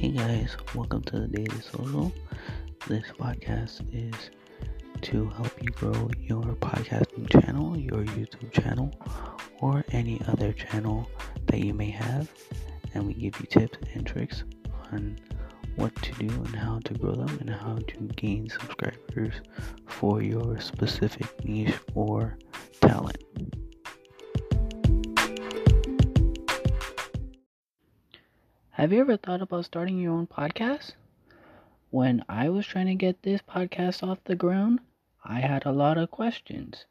Hey guys, welcome to the Daily Social. This podcast is to help you grow your podcasting channel, your YouTube channel, or any other channel that you may have. And we give you tips and tricks on what to do and how to grow them and how to gain subscribers for your specific niche or talent. Have you ever thought about starting your own podcast? When I was trying to get this podcast off the ground, I had a lot of questions.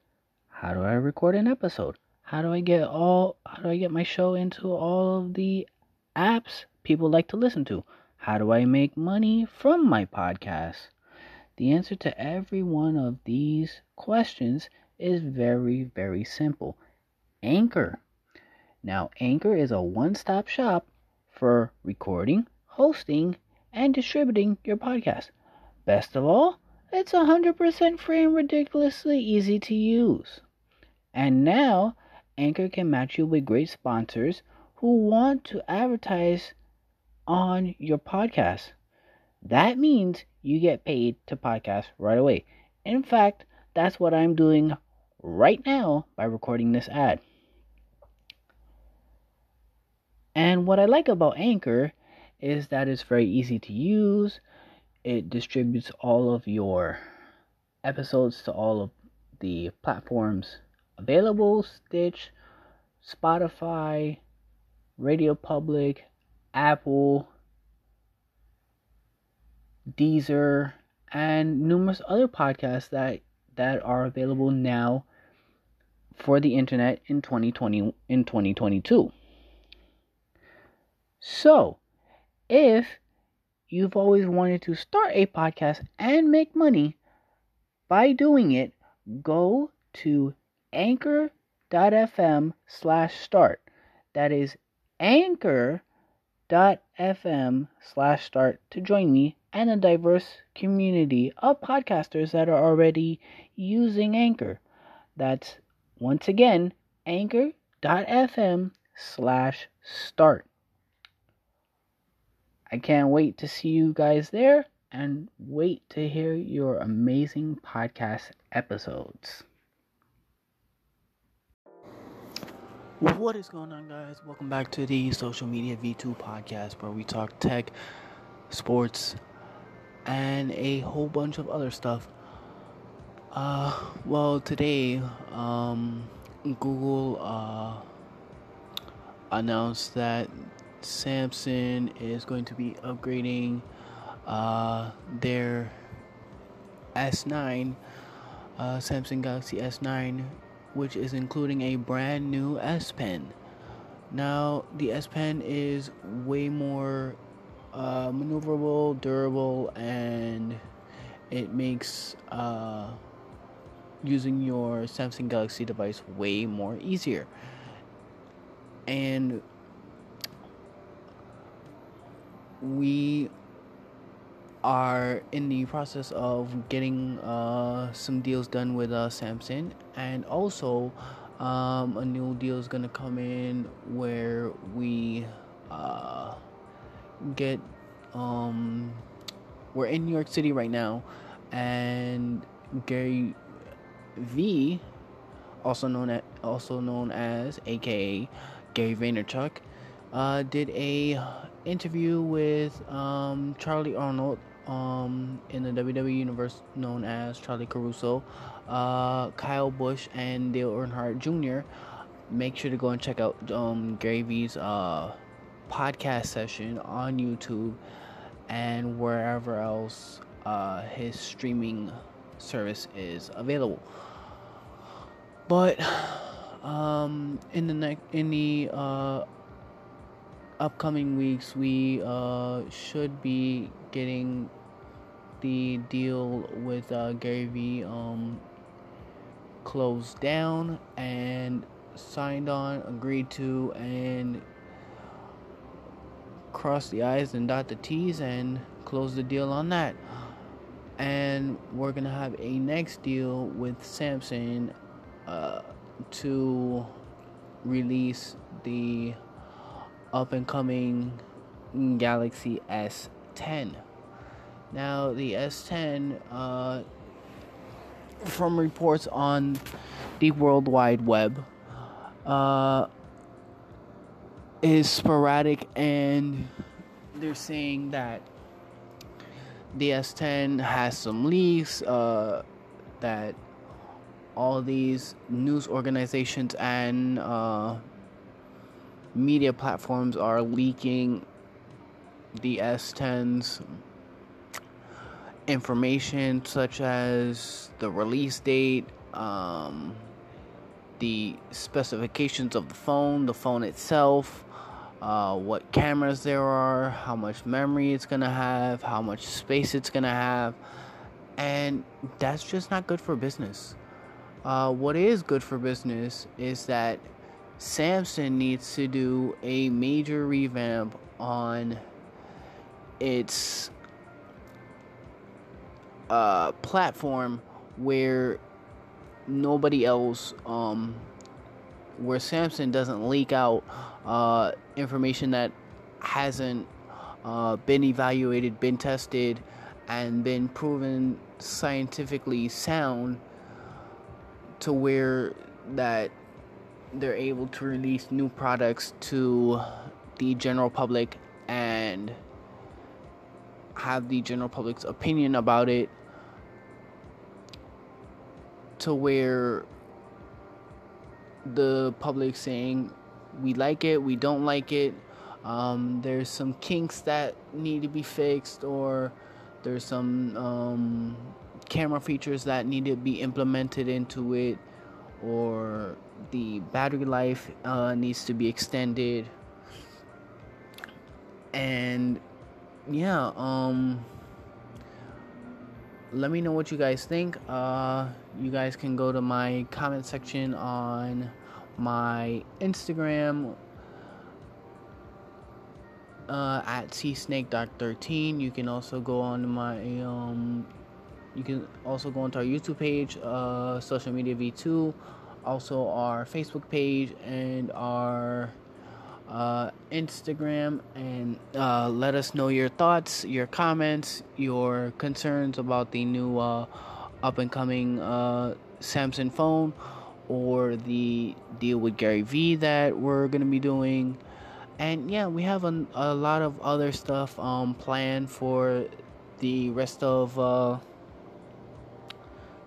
How do I record an episode? How do I get all how do I get my show into all of the apps people like to listen to? How do I make money from my podcast? The answer to every one of these questions is very, very simple Anchor. Now, Anchor is a one stop shop for recording, hosting, and distributing your podcast. Best of all, it's 100% free and ridiculously easy to use. And now, Anchor can match you with great sponsors who want to advertise on your podcast. That means you get paid to podcast right away. In fact, that's what I'm doing right now by recording this ad. And what I like about Anchor is that it's very easy to use. It distributes all of your episodes to all of the platforms available Stitch, Spotify, Radio Public, Apple, Deezer, and numerous other podcasts that, that are available now for the internet in 2020 in 2022. So, if you've always wanted to start a podcast and make money by doing it, go to anchor.fm slash start. That is anchor.fm slash start to join me and a diverse community of podcasters that are already using Anchor. That's once again anchor.fm slash start. I can't wait to see you guys there and wait to hear your amazing podcast episodes. What is going on, guys? Welcome back to the Social Media V2 podcast where we talk tech, sports, and a whole bunch of other stuff. Uh, well, today, um, Google uh, announced that Samsung is going to be upgrading uh, their S9, uh, Samsung Galaxy S9, which is including a brand new S Pen. Now, the S Pen is way more uh, maneuverable, durable, and it makes uh, using your Samsung Galaxy device way more easier. And we are in the process of getting uh, some deals done with uh, Samsung, and also um, a new deal is gonna come in where we uh, get. Um, we're in New York City right now, and Gary V, also known as also known as AKA Gary Vaynerchuk, uh, did a interview with um, Charly Arnolt um, in the WWE universe known as Charly Caruso, uh, Kyle Busch, and Dale Earnhardt Jr. Make sure to go and check out um, Gary V's uh, podcast session on YouTube and wherever else uh, his streaming service is available. But um, in the next in the uh, upcoming weeks, we uh, should be getting the deal with uh, Gary Vee um, closed down and signed on, agreed to, and cross the I's and dot the T's and close the deal on that. And we're gonna have a next deal with Samsung uh, to release the up and coming Galaxy S10. Now, the S10, uh, from reports on the World Wide Web, uh, is sporadic, and they're saying that the S10 has some leaks, uh, that all these news organizations and uh, media platforms are leaking the S10's information, such as the release date, um, the specifications of the phone, the phone itself, uh, what cameras there are, how much memory it's gonna have, how much space it's gonna have, and that's just not good for business. Uh, what is good for business is that Samsung needs to do a major revamp on its uh, platform where nobody else, um, where Samsung doesn't leak out uh, information that hasn't uh, been evaluated, been tested, and been proven scientifically sound to where that they're able to release new products to the general public and have the general public's opinion about it to where the public saying we like it, we don't like it. Um, there's some kinks that need to be fixed, or there's some um, camera features that need to be implemented into it, or the battery life uh, needs to be extended. And yeah, um, let me know what you guys think. Uh, you guys can go to my comment section on my Instagram uh, at csnake.13. You can also go on my um, you can also go onto our YouTube page, uh, social media V2, also our Facebook page and our uh, Instagram, and uh, let us know your thoughts, your comments, your concerns about the new uh, up and coming uh, Samsung phone or the deal with Gary Vee that we're gonna be doing. And yeah, we have a, a lot of other stuff um, planned for the rest of uh,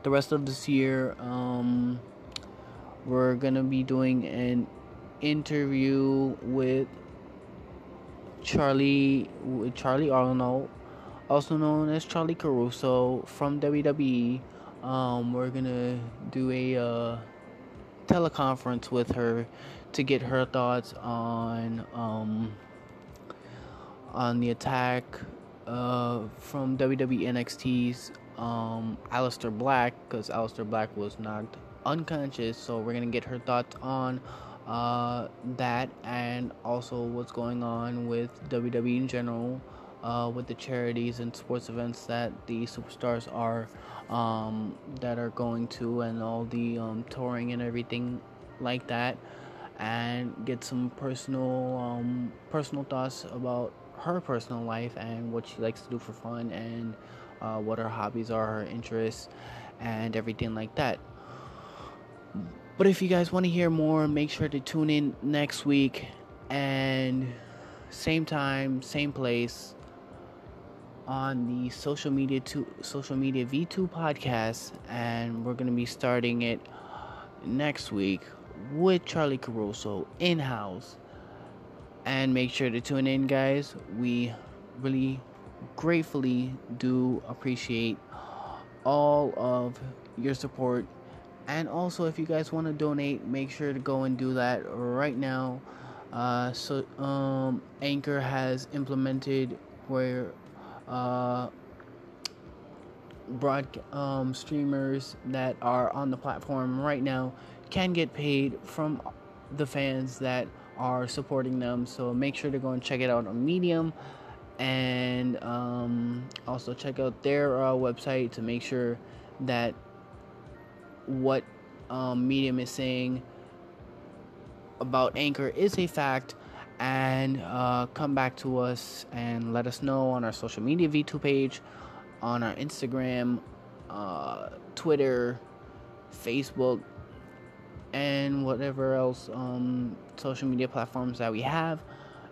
the rest of this year. Um, we're gonna be doing an interview with Charly with Charly Arnolt, also known as Charly Caruso from WWE. Um, we're gonna do a uh, teleconference with her to get her thoughts on um, on the attack uh, from WWE NXT's um, Aleister Black because Aleister Black was knocked unconscious. So we're gonna get her thoughts on uh, that and also what's going on with WWE in general, uh, with the charities and sports events that the superstars are um, that are going to, and all the um, touring and everything like that, and get some personal um, personal thoughts about her personal life and what she likes to do for fun and uh, what her hobbies are, her interests, and everything like that. But if you guys want to hear more, make sure to tune in next week and same time, same place on the social media to social media V2 podcast and we're going to be starting it next week with Charly Caruso in-house. And make sure to tune in guys. We really gratefully do appreciate all of your support and also if you guys want to donate make sure to go and do that right now. Uh, so um, anchor has implemented where uh, broad um, streamers that are on the platform right now can get paid from the fans that are supporting them. So make sure to go and check it out on medium. And um, also check out their uh, website to make sure that what um, Medium is saying about Anchor is a fact, and uh, come back to us and let us know on our social media V2 page, on our Instagram, uh, Twitter, Facebook, and whatever else um, social media platforms that we have.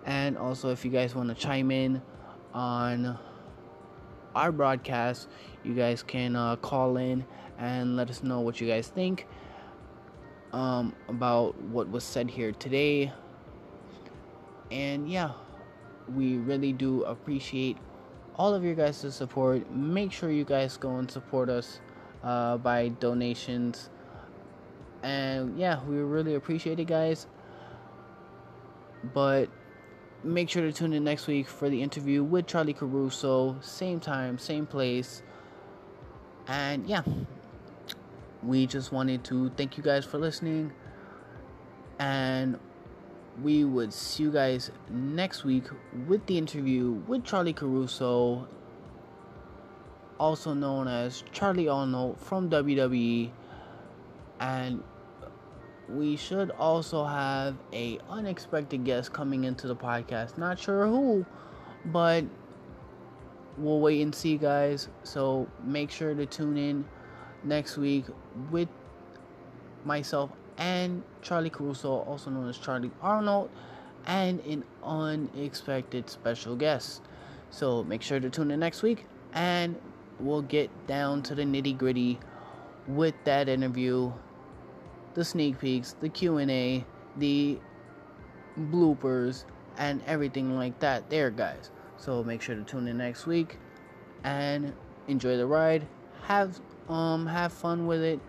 And also, if you guys want to chime in on our broadcast, you guys can uh, call in and let us know what you guys think um, about what was said here today. And yeah, we really do appreciate all of your guys' support. Make sure you guys go and support us uh, by donations. And yeah, we really appreciate it, guys. But make sure to tune in next week for the interview with Charly Caruso. Same time, same place. And yeah, we just wanted to thank you guys for listening. And we would see you guys next week with the interview with Charly Caruso, also known as Charly Arnolt from WWE. And we should also have a unexpected guest coming into the podcast. Not sure who, but we'll wait and see, guys. So make sure to tune in next week with myself and Charly Caruso, also known as Charly Arnolt, and an unexpected special guest. So make sure to tune in next week, and we'll get down to the nitty gritty with that interview the sneak peeks, the Q&A, the bloopers, and everything like that there, guys. So make sure to tune in next week and enjoy the ride. Have um have fun with it.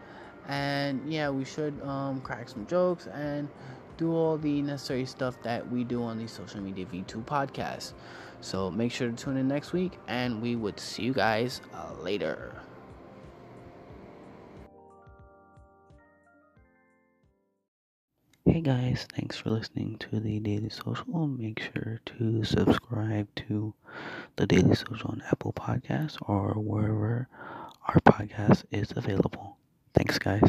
And yeah, we should um crack some jokes and do all the necessary stuff that we do on the social media V2 podcast. So make sure to tune in next week and we would see you guys later. Hey guys, thanks for listening to the Daily Social. Make sure to subscribe to the Daily Social on Apple Podcasts or wherever our podcast is available. Thanks, guys.